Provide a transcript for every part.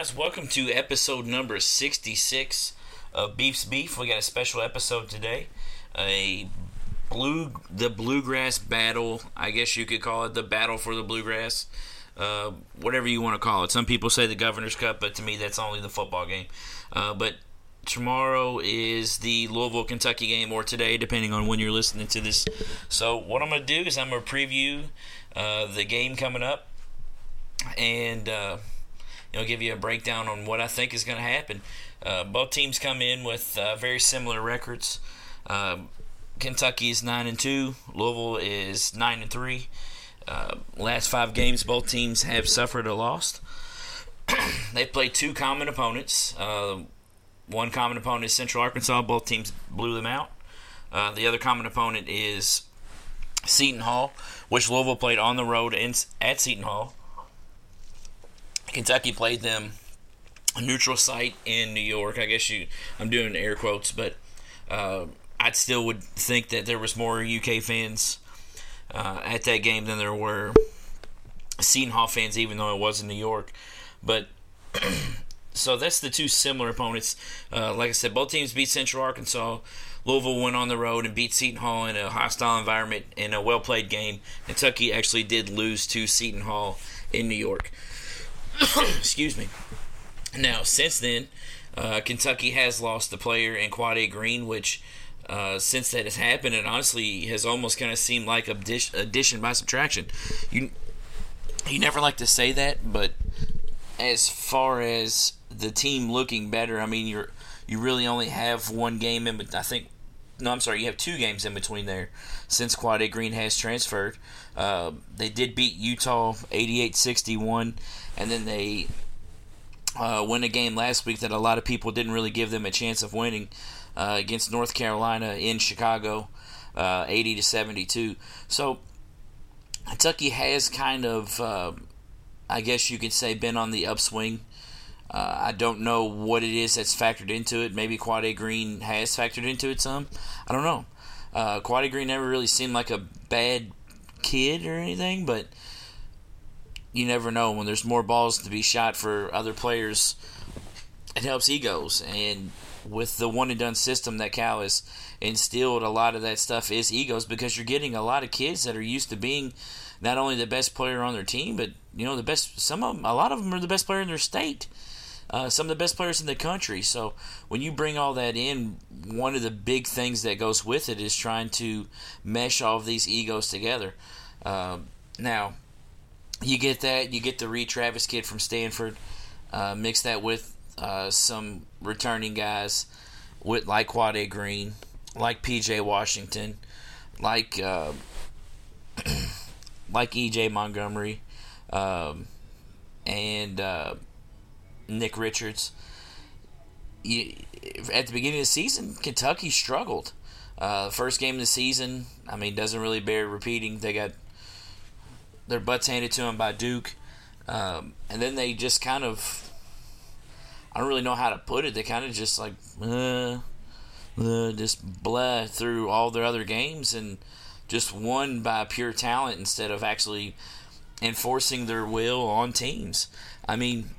guys? Welcome to episode number 66 of Beef's Beef. We got a special episode today. A blue, the bluegrass battle. I guess you could call it the battle for the bluegrass. Uh, whatever you want to call it. Some people say the Governor's Cup, but to me, that's only the football game. Uh, but tomorrow is the Louisville Kentucky game, or today, depending on when you're listening to this. So, what I'm going to do is I'm going to preview uh, the game coming up and uh, you know give you a breakdown on what I think is going to happen. Uh, both teams come in with uh, very similar records. Um, Kentucky is nine and two. Louisville is nine and three. Uh, last five games, both teams have suffered a loss. They've played two common opponents. Uh, one common opponent is Central Arkansas. Both teams blew them out. Uh, the other common opponent is Seton Hall, which Louisville played on the road in, at Seton Hall. Kentucky played them a neutral site in New York. I guess you, I'm doing air quotes, but uh, I still would think that there was more UK fans uh, at that game than there were Seton Hall fans, even though it was in New York. But so that's the two similar opponents. Uh, like I said, both teams beat Central Arkansas. Louisville went on the road and beat Seton Hall in a hostile environment in a well played game. Kentucky actually did lose to Seton Hall in New York. Excuse me. Now, since then, uh, Kentucky has lost the player in Quade Green, which uh, since that has happened, it honestly has almost kind of seemed like addition by subtraction. You you never like to say that, but as far as the team looking better, I mean, you're you really only have one game in. I think no, I'm sorry, you have two games in between there since Quade Green has transferred. Uh, they did beat Utah 88-61, and then they uh, win a game last week that a lot of people didn't really give them a chance of winning uh, against North Carolina in Chicago, uh, 80 to 72. So Kentucky has kind of, uh, I guess you could say, been on the upswing. Uh, I don't know what it is that's factored into it. Maybe Quade Green has factored into it some. I don't know. Uh, Quade Green never really seemed like a bad kid or anything, but you never know when there's more balls to be shot for other players. It helps egos, and with the one and done system that Cal has instilled, a lot of that stuff is egos because you're getting a lot of kids that are used to being not only the best player on their team, but you know the best. Some of them, a lot of them are the best player in their state. Uh, some of the best players in the country. So when you bring all that in, one of the big things that goes with it is trying to mesh all of these egos together. Uh, now, you get that. You get the Reid Travis kid from Stanford. Uh, mix that with uh, some returning guys with like Quade Green, like PJ Washington, like uh, like EJ Montgomery, um, and uh, Nick Richards. You, at the beginning of the season, Kentucky struggled. Uh, first game of the season, I mean, doesn't really bear repeating. They got their butts handed to them by Duke. Um, and then they just kind of, I don't really know how to put it. They kind of just like, uh, uh, just blah through all their other games and just won by pure talent instead of actually enforcing their will on teams. I mean,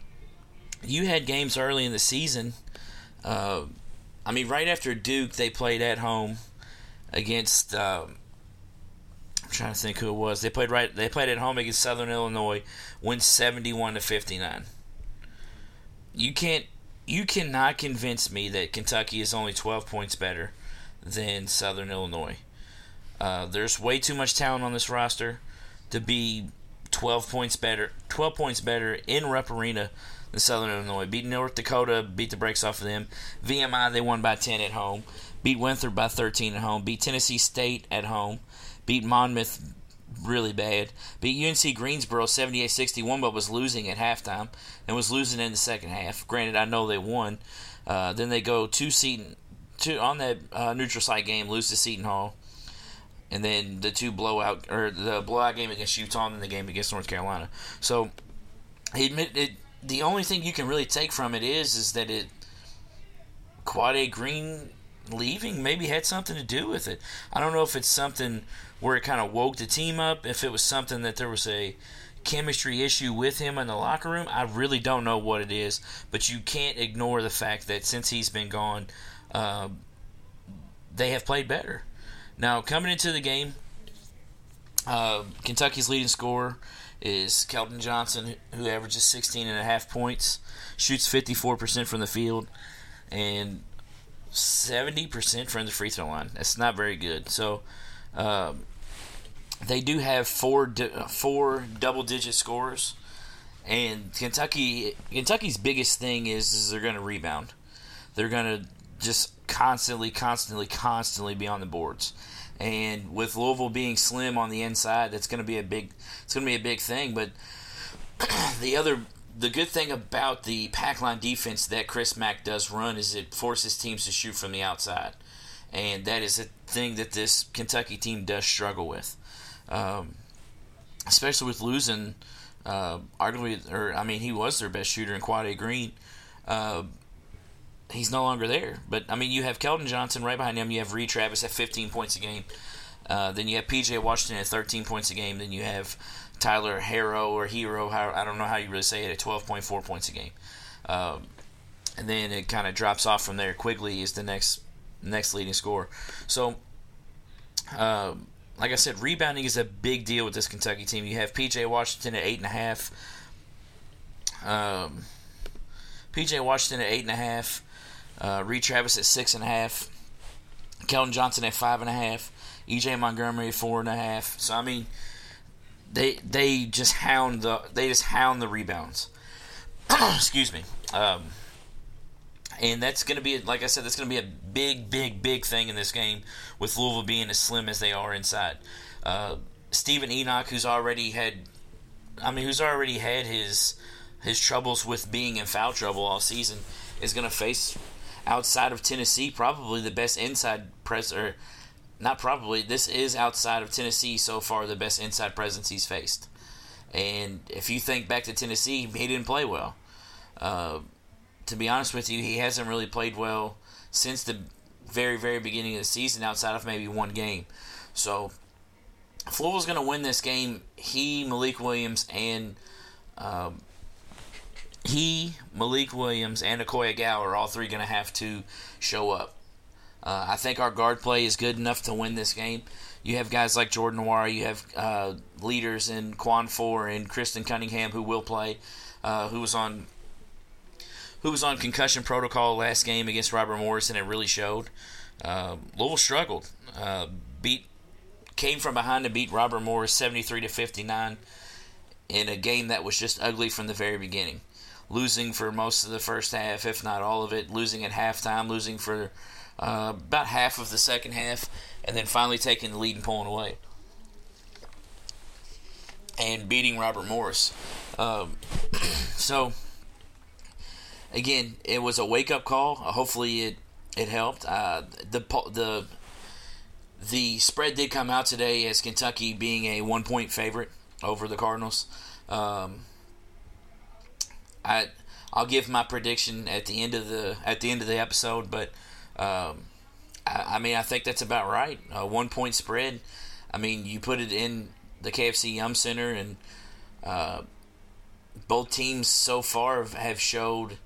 you had games early in the season. Uh, I mean, right after Duke, they played at home against. Um, I'm trying to think who it was. They played right. They played at home against Southern Illinois, win 71 to 59. You can't. You cannot convince me that Kentucky is only 12 points better than Southern Illinois. Uh, there's way too much talent on this roster to be 12 points better. 12 points better in Rupp Arena than Southern Illinois. Beat North Dakota, beat the brakes off of them. VMI they won by 10 at home. Beat Winthrop by 13 at home. Beat Tennessee State at home beat Monmouth really bad. Beat UNC Greensboro 78-61, but was losing at halftime and was losing in the second half. Granted, I know they won. Uh, then they go to Seton, two on that uh, neutral site game, lose to Seton Hall, and then the two blowout or the blowout game against Utah and the game against North Carolina. So he admitted it, the only thing you can really take from it is is that it Quade Green leaving maybe had something to do with it. I don't know if it's something where it kind of woke the team up, if it was something that there was a chemistry issue with him in the locker room. I really don't know what it is, but you can't ignore the fact that since he's been gone, uh, they have played better. Now, coming into the game, uh, Kentucky's leading scorer is Keldon Johnson, who averages 16 and a half points, shoots 54% from the field, and 70% from the free throw line. That's not very good. So, um, they do have four four double digit scores, and Kentucky Kentucky's biggest thing is is they're going to rebound. They're going to just constantly, constantly, constantly be on the boards. And with Louisville being slim on the inside, that's going to be a big it's going to be a big thing. But the other the good thing about the pack line defense that Chris Mack does run is it forces teams to shoot from the outside, and that is a thing that this Kentucky team does struggle with um, especially with losing uh, arguably, or I mean, he was their best shooter in Quade Green. Uh, he's no longer there. But I mean, you have Keldon Johnson right behind him. You have Reid Travis at 15 points a game. Uh, then you have PJ Washington at 13 points a game. Then you have Tyler Harrow or Hero. How, I don't know how you really say it at 12.4 points a game. Um, and then it kind of drops off from there. Quickley is the next next leading scorer. So. Um, like I said, rebounding is a big deal with this Kentucky team. You have PJ Washington at eight and a half. Um, PJ Washington at eight and a half. Uh, Reid Travis at six and a half. Keldon Johnson at five and a half. EJ Montgomery at four and a half. So I mean, they they just hound the they just hound the rebounds. Excuse me. Um, and that's going to be, like I said, that's going to be a big, big, big thing in this game with Louisville being as slim as they are inside. Uh, Steven Enoch, who's already had, I mean, who's already had his his troubles with being in foul trouble all season, is going to face outside of Tennessee probably the best inside press or not probably this is outside of Tennessee so far the best inside presence he's faced. And if you think back to Tennessee, he didn't play well. Uh, to be honest with you, he hasn't really played well since the very, very beginning of the season outside of maybe one game. So, Louisville's going to win this game, he, Malik Williams, and um, he, Malik Williams, and Akoy Agau are all three going to have to show up. Uh, I think our guard play is good enough to win this game. You have guys like Jordan Nwora, you have uh, leaders in Khwan Fore and Christen Cunningham who will play, uh, who was on who was on concussion protocol last game against Robert Morris, and it really showed. Uh, Louisville struggled. Uh, beat came from behind to beat Robert Morris 73 to 59 in a game that was just ugly from the very beginning. Losing for most of the first half, if not all of it. Losing at halftime. Losing for uh, about half of the second half, and then finally taking the lead and pulling away and beating Robert Morris. Um, so again, it was a wake up call. Hopefully, it it helped. Uh, the the the spread did come out today as Kentucky being a one point favorite over the Cardinals. Um, I I'll give my prediction at the end of the at the end of the episode, but um, I, I, mean I think that's about right. A one point spread. I mean you put it in the KFC Yum Center, and uh, both teams so far have showed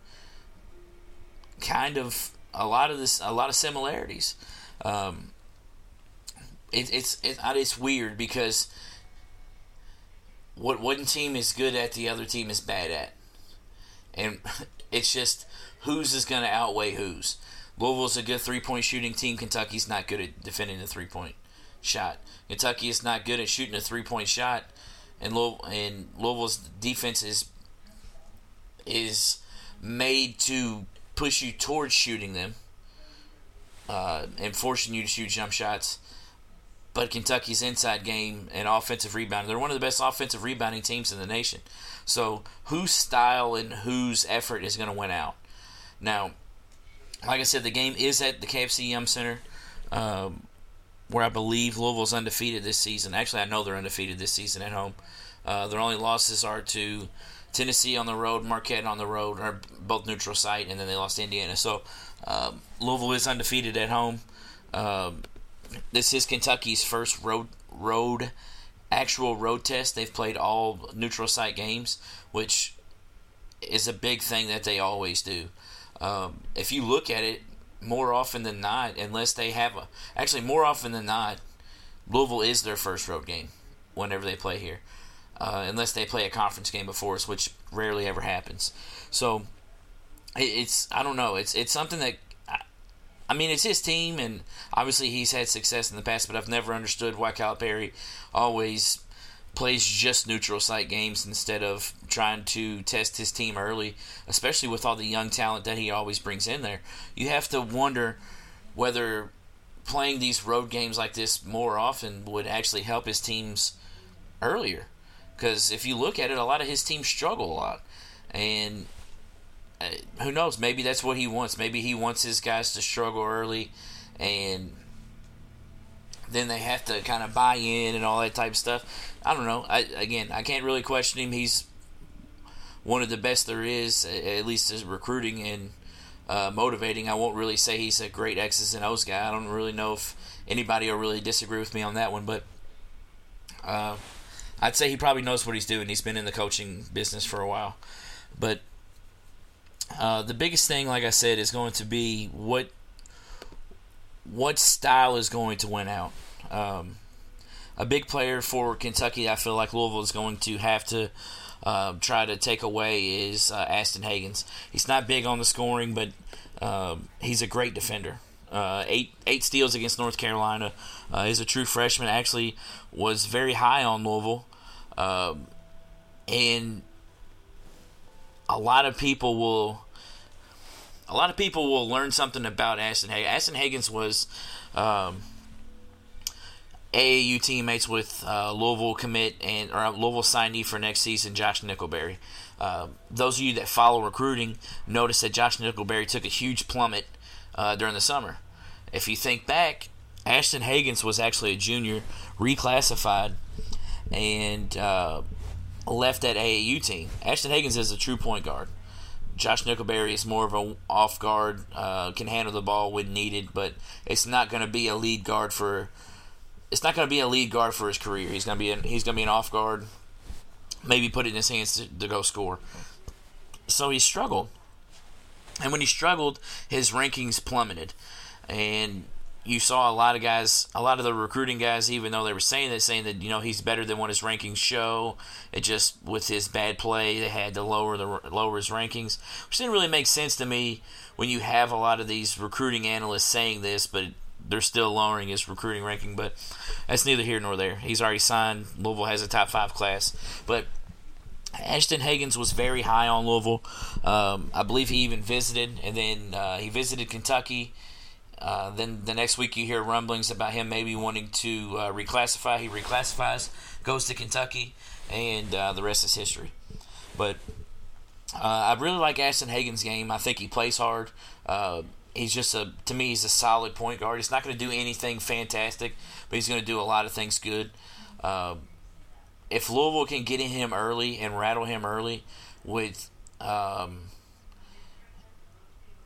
kind of a lot of this, a lot of similarities. Um, it, it's it, it's weird because what one team is good at, the other team is bad at, and it's just whose is going to outweigh whose. Louisville's a good three point shooting team. Kentucky's not good at defending the three point shot. Kentucky is not good at shooting a three point shot, and Louisville, and Louisville's defense is is made to push you towards shooting them uh, and forcing you to shoot jump shots. But Kentucky's inside game and offensive rebounding, they're one of the best offensive rebounding teams in the nation. So, whose style and whose effort is going to win out? Now, like I said, the game is at the KFC Yum Center, um, where I believe Louisville's undefeated this season. Actually, I know they're undefeated this season at home. Uh, their only losses are to Tennessee on the road, Marquette on the road, are both neutral site, and then they lost Indiana. So um, Louisville is undefeated at home. Um, this is Kentucky's first road road actual road test, they've played all neutral site games, which is a big thing that they always do. Um, if you look at it, more often than not, unless they have a, actually more often than not, Louisville is their first road game whenever they play here, uh, unless they play a conference game before us, which rarely ever happens. So it's I don't know, it's it's something that I mean, it's his team, and obviously he's had success in the past, but I've never understood why Calipari always plays just neutral site games instead of trying to test his team early, especially with all the young talent that he always brings in there. You have to wonder whether playing these road games like this more often would actually help his teams earlier. Because if you look at it, a lot of his teams struggle a lot. And who knows? Maybe that's what he wants. Maybe he wants his guys to struggle early, and then they have to kind of buy in and all that type of stuff. I don't know. I, again, I can't really question him. He's one of the best there is, at least as recruiting and uh, motivating. I won't really say he's a great X's and O's guy. I don't really know if anybody will really disagree with me on that one, but uh, I'd say he probably knows what he's doing. He's been in the coaching business for a while, but uh, the biggest thing, like I said, is going to be what what style is going to win out. Um, a big player for Kentucky, I feel like Louisville is going to have to uh, try to take away is uh, Ashton Hagans. He's not big on the scoring, but um, he's a great defender. Uh, eight eight steals against North Carolina. Uh, he's a true freshman. Actually, was very high on Louisville, um, and a lot of people will a lot of people will learn something about Ashton Hagans. Ashton Hagans was um, AAU teammates with uh, Louisville commit and or Louisville signee for next season, Josh Nickelberry. Uh, those of you that follow recruiting notice that Josh Nickelberry took a huge plummet uh, during the summer. If you think back, Ashton Hagans was actually a junior, reclassified, and uh, left that AAU team. Ashton Hagans is a true point guard. Josh Nickelberry is more of a off guard, uh, can handle the ball when needed, but it's not going to be a lead guard for. It's not going to be a lead guard for his career. He's going to be an, he's going to be an off guard. Maybe put it in his hands to, to go score. So he struggled, and when he struggled, his rankings plummeted, and you saw a lot of guys, a lot of the recruiting guys, even though they were saying that, saying that you know he's better than what his rankings show. It just with his bad play, they had to lower the lower his rankings, which didn't really make sense to me when you have a lot of these recruiting analysts saying this, but they're still lowering his recruiting ranking. But that's neither here nor there. He's already signed. Louisville has a top five class, but. Ashton Hagans was very high on Louisville. Um, I believe he even visited, and then uh, he visited Kentucky uh, then the next week you hear rumblings about him maybe wanting to uh, reclassify. He reclassifies, goes to Kentucky, and uh, the rest is history. But uh, I really like Ashton Hagans' game. I think he plays hard. Uh, he's just a to me he's a solid point guard. He's not going to do anything fantastic, but he's going to do a lot of things good. if Louisville can get in him early and rattle him early with um,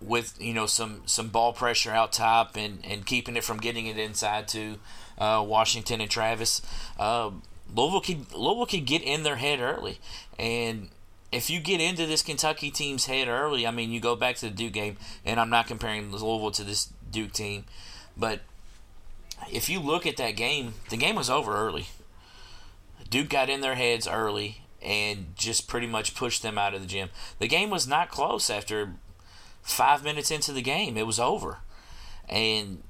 with you know some some ball pressure out top and and keeping it from getting it inside to uh, Washington and Travis. Uh, Louisville could Louisville could get in their head early, and if you get into this Kentucky team's head early, I mean you go back to the Duke game, and I'm not comparing Louisville to this Duke team, but if you look at that game, the game was over early. Duke got in their heads early and just pretty much pushed them out of the gym. The game was not close after five minutes into the game, it was over. And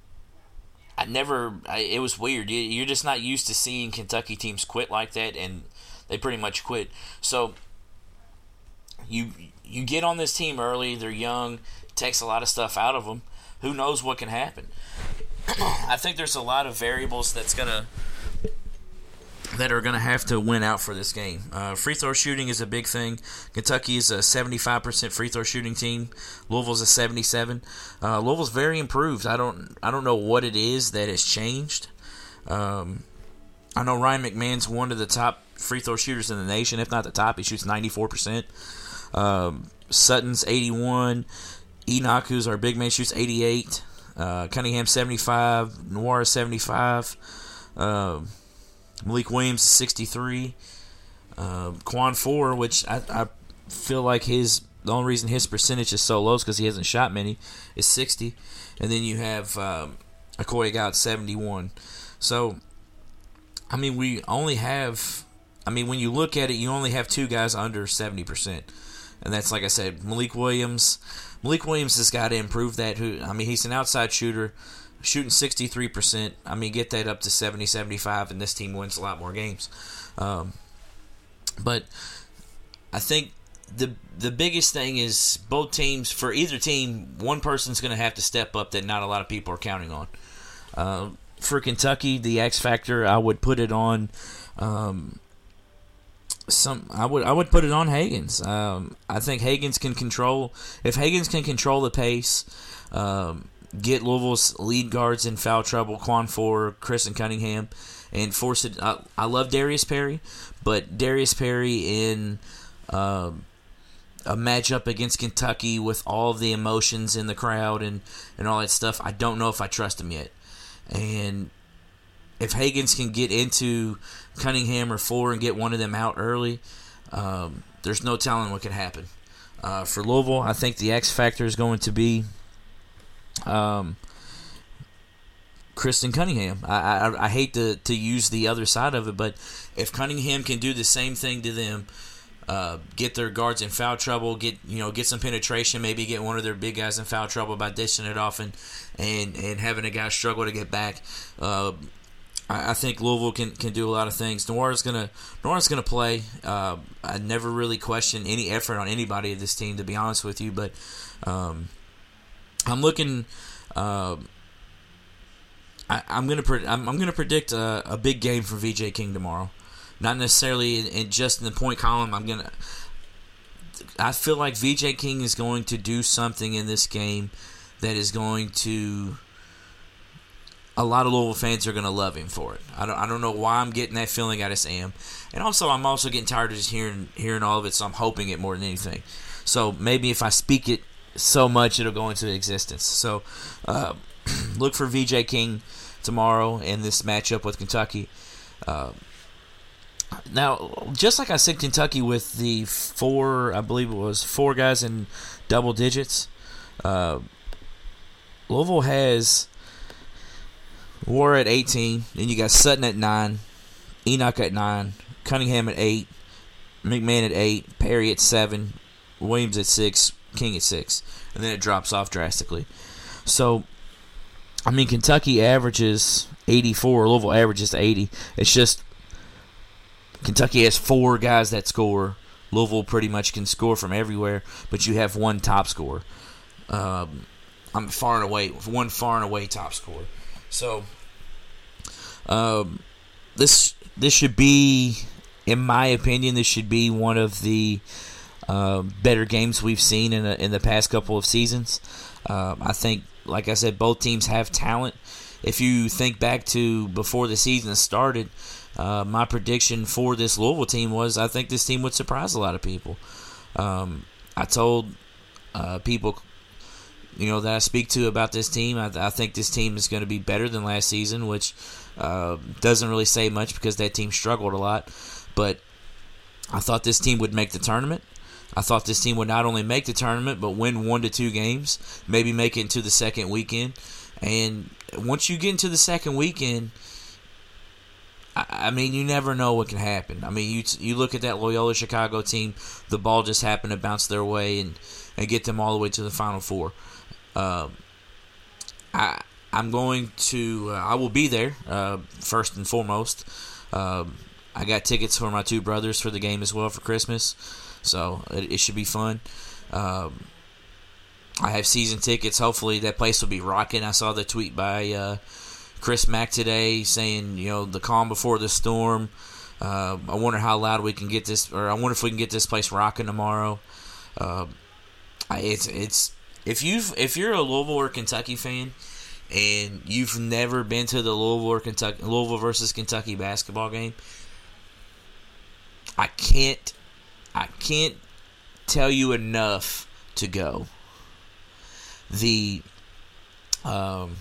I never, I, it was weird. You're just not used to seeing Kentucky teams quit like that, and they pretty much quit. So you you get on this team early. They're young. Takes a lot of stuff out of them. Who knows what can happen? I think there's a lot of variables that's gonna that are going to have to win out for this game. Uh, free throw shooting is a big thing. Kentucky is a 75% free throw shooting team. Louisville's a 77. Uh, Louisville's very improved. I don't I don't know what it is that has changed. Um, I know Ryan McMahon's one of the top free throw shooters in the nation, if not the top. He shoots 94%. Um, Sutton's 81. Enoch, who's our big man, shoots 88. Uh, Cunningham 75. Nwora 75. Um, Malik Williams 63. Uh, Khwan Fore, which I, I feel like his the only reason his percentage is so low is because he hasn't shot many, is 60. And then you have um, Akoy Agau 71. So, I mean, we only have, I mean, when you look at it, you only have two guys under 70%. And that's, like I said, Malik Williams. Malik Williams has got to improve that. I mean, he's an outside shooter, shooting 63%. I mean, get that up to 70, 75, and this team wins a lot more games. Um, but I think the the biggest thing is both teams for either team, one person's going to have to step up that not a lot of people are counting on. Uh, for Kentucky, the X factor, I would put it on. Um, some I would I would put it on Hagans. Um, I think Hagans can control if Hagans can control the pace, um, get Louisville's lead guards in foul trouble, Khwan Fore, Chris and Cunningham, and force it. I, I love Darius Perry, but Darius Perry in um, a matchup against Kentucky with all the emotions in the crowd and, and all that stuff, I don't know if I trust him yet. And if Hagans can get into Cunningham or Fore and get one of them out early, um, there's no telling what could happen. Uh, for Louisville, I think the X factor is going to be um, Christen Cunningham. I, I, I hate to, to use the other side of it, but if Cunningham can do the same thing to them uh, get their guards in foul trouble, get you know get some penetration, maybe get one of their big guys in foul trouble by dishing it off and and, and having a guy struggle to get back. Uh, I, think Louisville can, can do a lot of things. Nwora's gonna Nwora's gonna play. Uh, I never really question any effort on anybody of this team, to be honest with you. But um, I'm looking. Uh, I, am gonna pre- I'm, I'm, gonna predict a, a, big game for VJ King tomorrow not necessarily in, in just in the point column. I'm gonna. I feel like VJ King is going to do something in this game that is going to. A lot of Louisville fans are going to love him for it. I don't, I don't know why I'm getting that feeling I just am, and also I'm also getting tired of just hearing hearing all of it. So I'm hoping it more than anything. So maybe if I speak it so much, it'll go into existence. So uh, look for VJ King tomorrow in this matchup with Kentucky. Uh, now, just like I said, Kentucky with the four, I believe it was four guys in double digits. Uh, Louisville has War at 18, then you got Sutton at 9, Enoch at 9, Cunningham at 8, McMahon at 8, Perry at 7, Williams at 6, King at 6. And then it drops off drastically. So, I mean, Kentucky averages 84, Louisville averages 80. It's just Kentucky has four guys that score. Louisville pretty much can score from everywhere, but you have one top scorer. Um, I'm far and away one far and away top scorer. So um, this this should be, in my opinion, this should be one of the uh, better games we've seen in, a, in the past couple of seasons. Uh, I think, like I said, both teams have talent. If you think back to before the season started, uh, my prediction for this Louisville team was I think this team would surprise a lot of people. Um, I told uh, people, you know, that I speak to about this team, I, I think this team is going to be better than last season, which uh, doesn't really say much because that team struggled a lot. But I thought this team would make the tournament. I thought this team would not only make the tournament, but win one to two games, maybe make it into the second weekend. And once you get into the second weekend, I mean, you never know what can happen. I mean, you you look at that Loyola Chicago team, the ball just happened to bounce their way and, and get them all the way to the Final Four. Uh, I I'm going to uh, I will be there uh, first and foremost. Um, I got tickets for my two brothers for the game as well for Christmas, so it, it should be fun. Um, I have season tickets. Hopefully, that place will be rocking. I saw the tweet by uh, Chris Mack today saying, you know, the calm before the storm. Uh, I wonder how loud we can get this, or I wonder if we can get this place rocking tomorrow. Uh, it's it's if you if you're a Louisville or Kentucky fan and you've never been to the Louisville or Kentucky Louisville versus Kentucky basketball game, I can't I can't tell you enough to go. The um,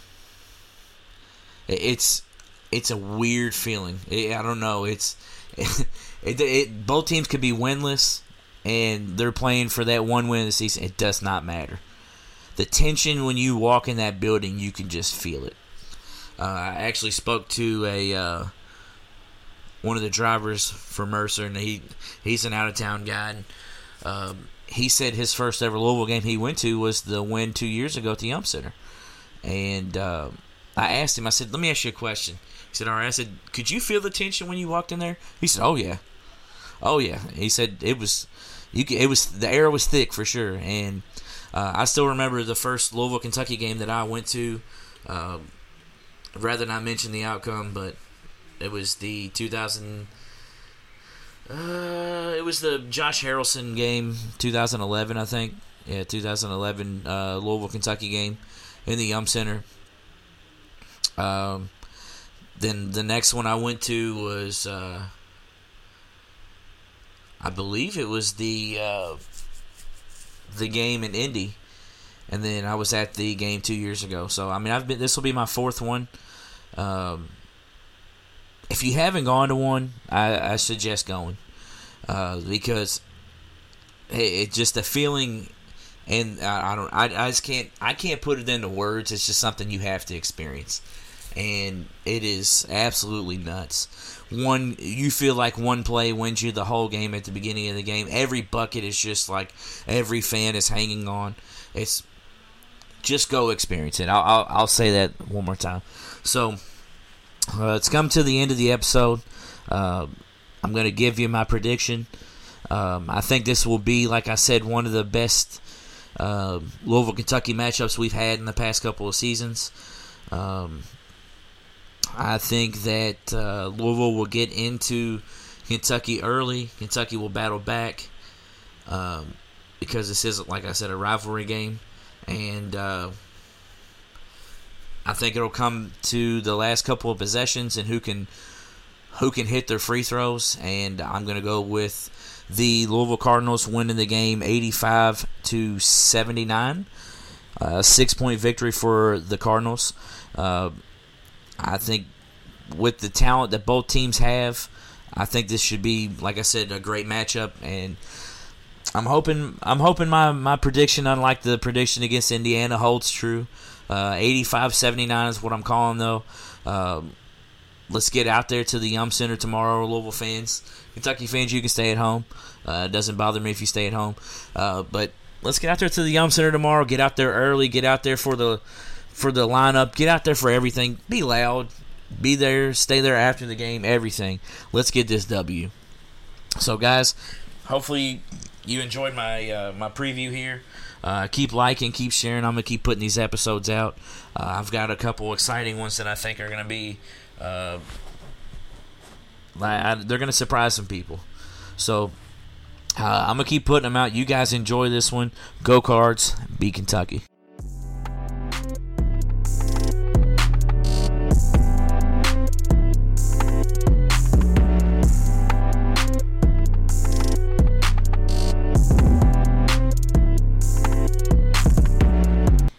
it's it's a weird feeling. It, I don't know. It's it, it, both teams could be winless, and they're playing for that one win of the season. It does not matter. The tension when you walk in that building, you can just feel it. Uh, I actually spoke to a uh, one of the drivers for Mercer, and he he's an out of town guy. And, um, he said his first ever Louisville game he went to was the win two years ago at the Yum Center, and uh, I asked him. I said, "Let me ask you a question." He said, "All right." I said, "Could you feel the tension when you walked in there?" He said, "Oh yeah, oh yeah." He said it was, you. Could, it was the air was thick for sure, and uh, I still remember the first Louisville Kentucky game that I went to. Uh, rather not mention the outcome, but it was the 2000. Uh, it was the Josh Harrellson game, 2011, I think. Yeah, 2011 uh, Louisville Kentucky game in the Yum Center. Um, then the next one I went to was, uh, I believe it was the uh, the game in Indy, and then I was at the game two years ago. So I mean, I've been. This will be my fourth one. Um, if you haven't gone to one, I, I suggest going uh, because it, it just the feeling, and I, I don't, I, I just can't, I can't put it into words. It's just something you have to experience, and it is absolutely nuts. One, you feel like one play wins you the whole game at the beginning of the game. Every bucket is just like every fan is hanging on. It's just go experience it. I'll, I'll, I'll say that one more time. So uh, it's come to the end of the episode. Uh, I'm going to give you my prediction. Um, I think this will be, like I said, one of the best uh, Louisville Kentucky matchups we've had in the past couple of seasons. Um, I think that uh, Louisville will get into Kentucky early. Kentucky will battle back um, because this isn't, like I said, a rivalry game. And uh, I think it'll come to the last couple of possessions and who can who can hit their free throws. And I'm going to go with the Louisville Cardinals winning the game 85 to 79. Uh, six point victory for the Cardinals. Uh, I think with the talent that both teams have, I think this should be, like I said, a great matchup. And I'm hoping I'm hoping my, my prediction, unlike the prediction against Indiana, holds true. Uh, 85-79 is what I'm calling though. Uh, let's get out there to the Yum Center tomorrow, Louisville fans. Kentucky fans, you can stay at home. Uh, it doesn't bother me if you stay at home. Uh, but let's get out there to the Yum Center tomorrow. Get out there early. Get out there for the for the lineup. Get out there for everything. Be loud. Be there. Stay there after the game. Everything. Let's get this W. So, guys, hopefully you enjoyed my uh, my preview here. Uh, keep liking, keep sharing. I'm gonna keep putting these episodes out. Uh, I've got a couple exciting ones that I think are gonna be. Uh, I, they're gonna surprise some people. So uh, I'm gonna keep putting them out. You guys enjoy this one. Go Cards. Be Kentucky.